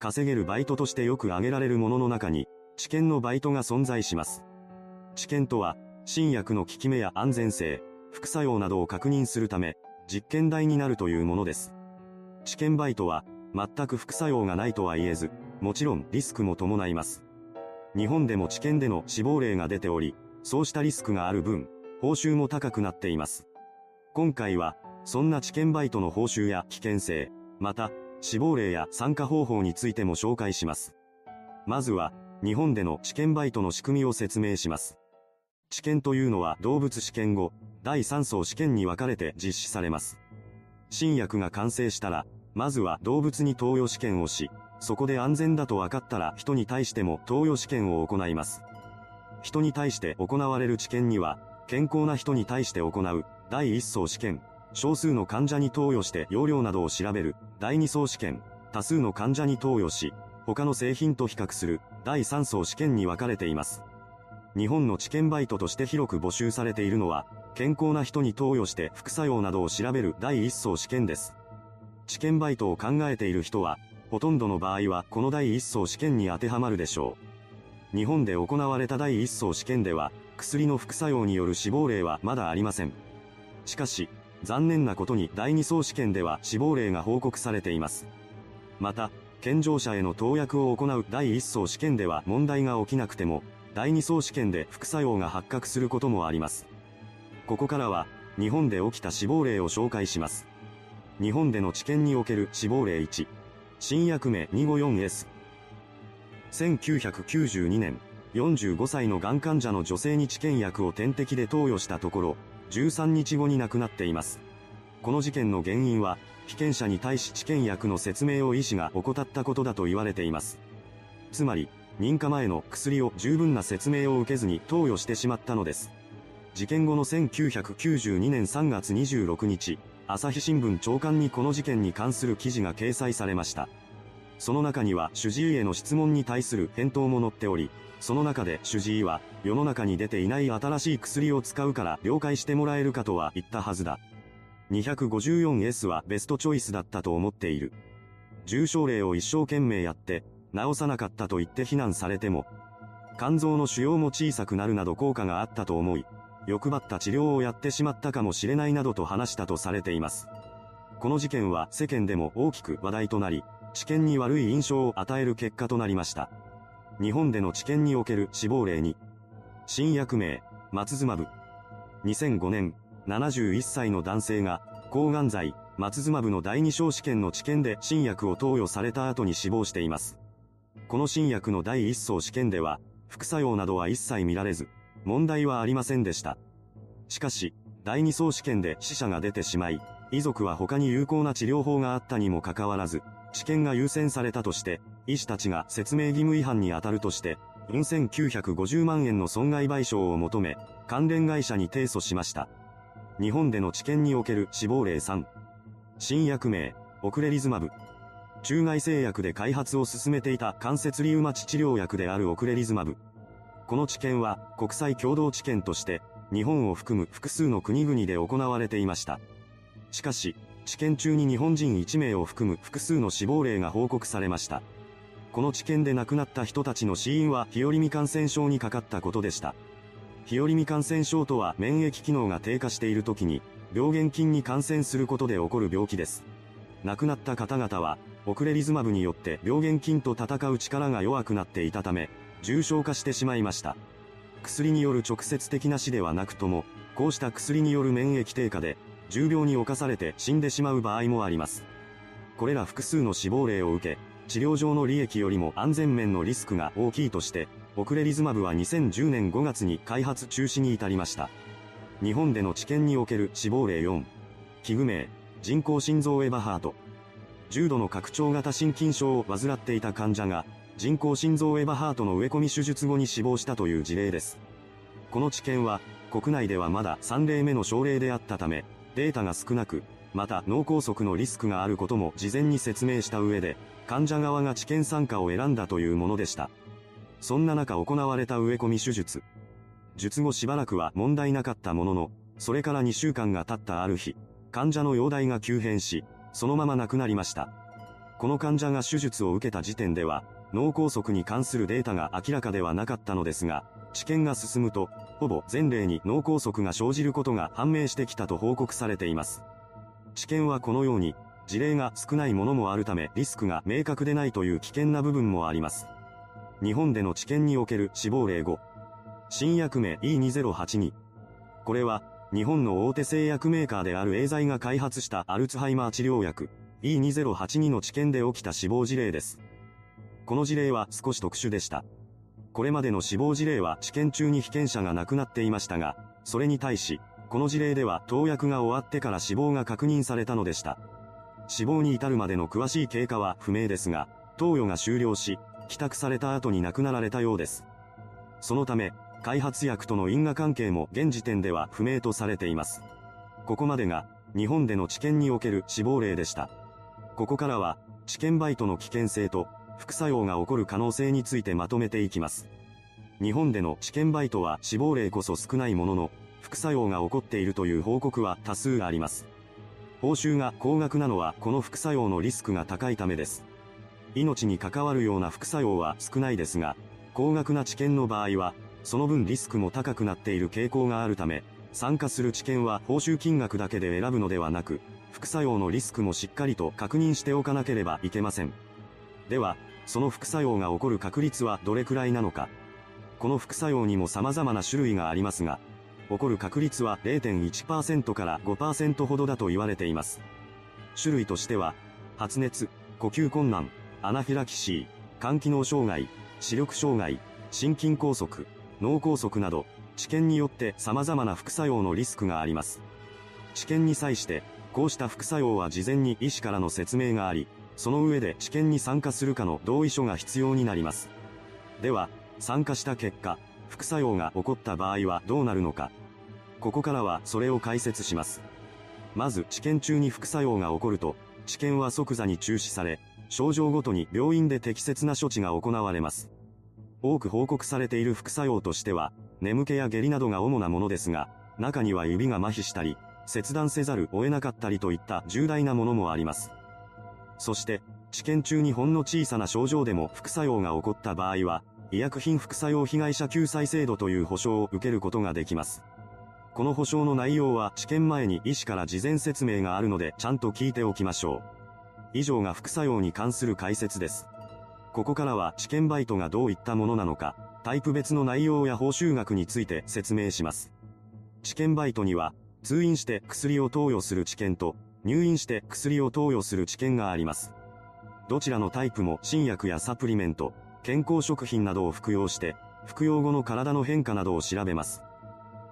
稼げるバイトとしてよく挙げられるものの中に、治験のバイトが存在します。治験とは、新薬の効き目や安全性、副作用などを確認するため、実験台になるというものです。治験バイトは、全く副作用がないとは言えず、もちろんリスクも伴います。日本でも治験での死亡例が出ており、そうしたリスクがある分、報酬も高くなっています。今回は、そんな治験バイトの報酬や危険性、また、死亡例や参加方法についても紹介します。まずは、日本での治験バイトの仕組みを説明します。治験というのは動物試験後、第3層試験に分かれて実施されます。新薬が完成したら、まずは動物に投与試験をし、そこで安全だと分かったら人に対しても投与試験を行います。人に対して行われる治験には、健康な人に対して行う第1層試験、少数の患者に投与して容量などを調べる第2層試験、多数の患者に投与し、他の製品と比較する第3層試験に分かれています。日本の治験バイトとして広く募集されているのは、健康な人に投与して副作用などを調べる第1層試験です。治験バイトを考えている人は、ほとんどの場合はこの第1層試験に当てはまるでしょう。日本で行われた第1層試験では、薬の副作用による死亡例はまだありません。しかし、残念なことに第2層試験では死亡例が報告されています。また、健常者への投薬を行う第1層試験では問題が起きなくても、第2層試験で副作用が発覚することもあります。ここからは、日本で起きた死亡例を紹介します。日本での治験における死亡例1。新薬名 254S。1992年、45歳のがん患者の女性に治験薬を点滴で投与したところ、13日後に亡くなっています。この事件の原因は、被験者に対し治験薬の説明を医師が怠ったことだと言われています。つまり、認可前の薬を十分な説明を受けずに投与してしまったのです。事件後の1992年3月26日、朝日新聞長官にこの事件に関する記事が掲載されました。その中には主治医への質問に対する返答も載っており、その中で主治医は、世の中に出ていない新しい薬を使うから了解してもらえるかとは言ったはずだ。254S はベストチョイスだったと思っている。重症例を一生懸命やって、治さなかったと言って非難されても、肝臓の腫瘍も小さくなるなど効果があったと思い、欲張った治療をやってしまったかもしれないなどと話したとされています。この事件は世間でも大きく話題となり、治験に悪い印象を与える結果となりました。日本での治験における死亡例に、新薬名、松妻部。2005年、71歳の男性が、抗がん剤、松妻部の第二章試験の治験で新薬を投与された後に死亡しています。この新薬の第一層試験では、副作用などは一切見られず、問題はありませんでした。しかし、第二層試験で死者が出てしまい、遺族は他に有効な治療法があったにもかかわらず、治験が優先されたとして、医師たちが説明義務違反に当たるとして、4950万円の損害賠償を求め、関連会社に提訴しました。日本での治験における死亡例3。新薬名、オクレリズマブ。中外製薬で開発を進めていた関節リウマチ治療薬であるオクレリズマブ。この治験は国際共同治験として、日本を含む複数の国々で行われていました。しかし、治験中に日本人1名を含む複数の死亡例が報告されました。この治験で亡くなった人たちの死因は日和見感染症にかかったことでした。日和見感染症とは免疫機能が低下している時に、病原菌に感染することで起こる病気です。亡くなった方々は、オクレリズマブによって病原菌と戦う力が弱くなっていたため、重症化してしまいました。薬による直接的な死ではなくとも、こうした薬による免疫低下で、重病に侵されて死んでしまう場合もあります。これら複数の死亡例を受け、治療上の利益よりも安全面のリスクが大きいとして、オクレリズマブは2010年5月に開発中止に至りました。日本での治験における死亡例4。器具名、人工心臓エバハート。重度の拡張型心筋症を患っていた患者が、人工心臓エバハートの植え込み手術後に死亡したという事例です。この治験は、国内ではまだ3例目の症例であったため、データが少なく、また脳梗塞のリスクがあることも事前に説明した上で、患者側が治験参加を選んだというものでした。そんな中行われた植え込み手術。術後しばらくは問題なかったものの、それから2週間が経ったある日、患者の容体が急変し、そのまま亡くなりました。この患者が手術を受けた時点では、脳梗塞に関するデータが明らかではなかったのですが、治験が進むと、ほぼ全例に脳梗塞が生じることが判明してきたと報告されています。治験はこのように、事例が少ないものもあるためリスクが明確でないという危険な部分もあります。日本での治験における死亡例5。新薬名 E2082。これは、日本の大手製薬メーカーであるエーザイが開発したアルツハイマー治療薬 E2082 の治験で起きた死亡事例です。この事例は少し特殊でした。これまでの死亡事例は治験中に被験者が亡くなっていましたが、それに対し、この事例では投薬が終わってから死亡が確認されたのでした。死亡に至るまでの詳しい経過は不明ですが、投与が終了し、帰宅された後に亡くなられたようです。そのため、開発薬との因果関係も現時点では不明とされています。ここまでが、日本での治験における死亡例でした。ここからは、治験バイトの危険性と、副作用が起こる可能性についてまとめていきます。日本での治験バイトは死亡例こそ少ないものの、副作用が起こっているという報告は多数あります。報酬が高額なのはこの副作用のリスクが高いためです。命に関わるような副作用は少ないですが、高額な治験の場合は、その分リスクも高くなっている傾向があるため、参加する治験は報酬金額だけで選ぶのではなく、副作用のリスクもしっかりと確認しておかなければいけません。では、その副作用が起こる確率はどれくらいなのか。この副作用にも様々な種類がありますが、起こる確率は0.1%から5%ほどだと言われています。種類としては、発熱、呼吸困難、アナフィラキシー、肝機能障害、視力障害、心筋梗塞、脳梗塞など、治験によって様々な副作用のリスクがあります。治験に際して、こうした副作用は事前に医師からの説明があり、その上で治験に参加するかの同意書が必要になります。では、参加した結果、副作用が起こった場合はどうなるのか。ここからはそれを解説します。まず治験中に副作用が起こると、治験は即座に中止され、症状ごとに病院で適切な処置が行われます。多く報告されている副作用としては、眠気や下痢などが主なものですが、中には指が麻痺したり、切断せざるを得なかったりといった重大なものもあります。そして、治験中にほんの小さな症状でも副作用が起こった場合は、医薬品副作用被害者救済制度という保障を受けることができます。この保証の内容は治験前に医師から事前説明があるのでちゃんと聞いておきましょう。以上が副作用に関する解説です。ここからは治験バイトがどういったものなのか、タイプ別の内容や報酬額について説明します。治験バイトには、通院して薬を投与する治験と、入院して薬を投与する治験があります。どちらのタイプも新薬やサプリメント、健康食品などを服用して、服用後の体の変化などを調べます。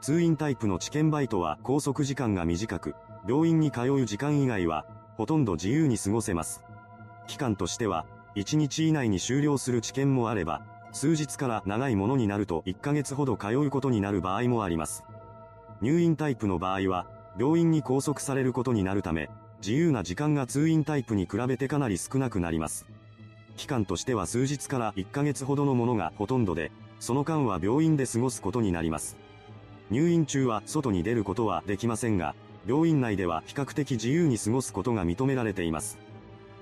通院タイプの治験バイトは拘束時間が短く、病院に通う時間以外は、ほとんど自由に過ごせます。期間としては、1日以内に終了する治験もあれば、数日から長いものになると1ヶ月ほど通うことになる場合もあります。入院タイプの場合は、病院に拘束されることになるため、自由な時間が通院タイプに比べてかなり少なくなります。期間としては数日から1ヶ月ほどのものがほとんどで、その間は病院で過ごすことになります。入院中は外に出ることはできませんが、病院内では比較的自由に過ごすことが認められています。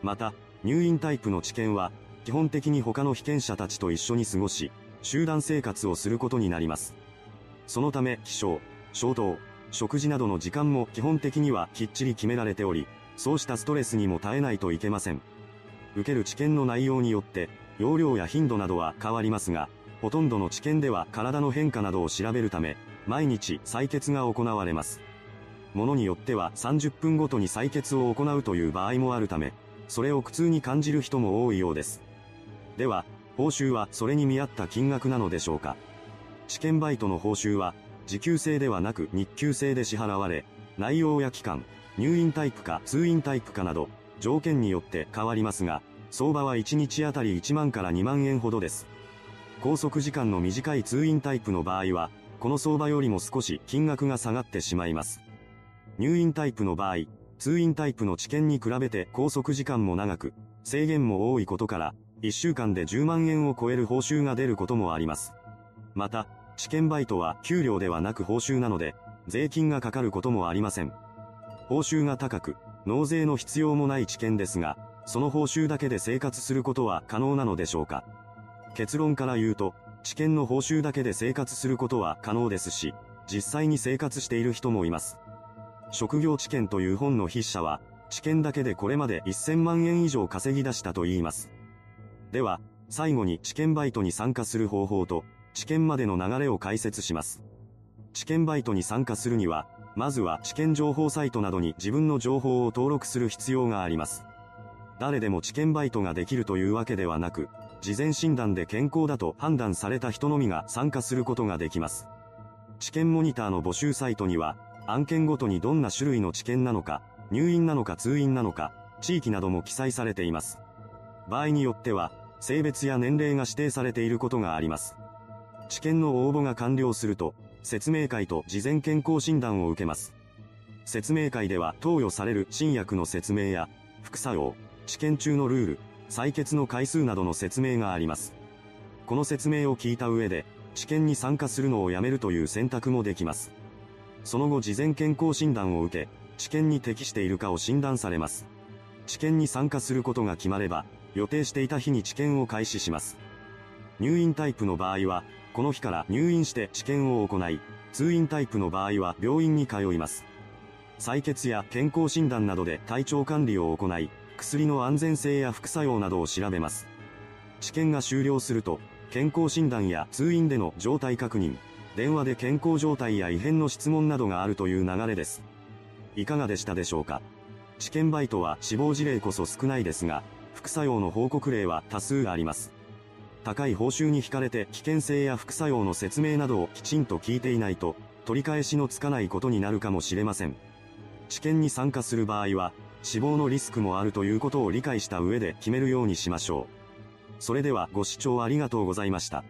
また、入院タイプの治験は、基本的に他の被験者たちと一緒に過ごし、集団生活をすることになります。そのため、起床、衝動、食事などの時間も基本的にはきっちり決められており、そうしたストレスにも耐えないといけません。受ける治験の内容によって、容量や頻度などは変わりますが、ほとんどの治験では体の変化などを調べるため、毎日採血が行われます。ものによっては30分ごとに採血を行うという場合もあるため、それを苦痛に感じる人も多いようです。では、報酬はそれに見合った金額なのでしょうか試験バイトの報酬は、時給制ではなく日給制で支払われ、内容や期間、入院タイプか通院タイプかなど、条件によって変わりますが、相場は1日あたり1万から2万円ほどです。拘束時間の短い通院タイプの場合は、この相場よりも少し金額が下がってしまいます。入院タイプの場合、通院タイプの治験に比べて拘束時間も長く、制限も多いことから、1週間で10万円を超える報酬が出ることもあります。また、治験バイトは給料ではなく報酬なので、税金がかかることもありません。報酬が高く、納税の必要もない治験ですが、その報酬だけで生活することは可能なのでしょうか結論から言うと、治験の報酬だけで生活することは可能ですし、実際に生活している人もいます。職業知見という本の筆者は、知見だけでこれまで1000万円以上稼ぎ出したと言います。では、最後に知見バイトに参加する方法と、知見までの流れを解説します。知見バイトに参加するには、まずは知見情報サイトなどに自分の情報を登録する必要があります。誰でも知見バイトができるというわけではなく、事前診断で健康だと判断された人のみが参加することができます。知見モニターの募集サイトには、案件ごとにどんな種類の知見なのか、入院なのか通院なのか、地域なども記載されています。場合によっては、性別や年齢が指定されていることがあります。知見の応募が完了すると、説明会と事前健康診断を受けます。説明会では投与される新薬の説明や、副作用、治験中のルール、採血の回数などの説明があります。この説明を聞いた上で、治験に参加するのをやめるという選択もできます。その後事前健康診断を受け、治験に適しているかを診断されます。治験に参加することが決まれば、予定していた日に治験を開始します。入院タイプの場合は、この日から入院して治験を行い、通院タイプの場合は病院に通います。採血や健康診断などで体調管理を行い、薬の安全性や副作用などを調べます。治験が終了すると、健康診断や通院での状態確認、電話で健康状態や異変の質問などがあるという流れです。いかがでしたでしょうか？治験バイトは死亡事例こそ少ないですが、副作用の報告例は多数あります。高い報酬に惹かれて危険性や副作用の説明などをきちんと聞いていないと、取り返しのつかないことになるかもしれません。治験に参加する場合は、死亡のリスクもあるということを理解した上で決めるようにしましょう。それではご視聴ありがとうございました。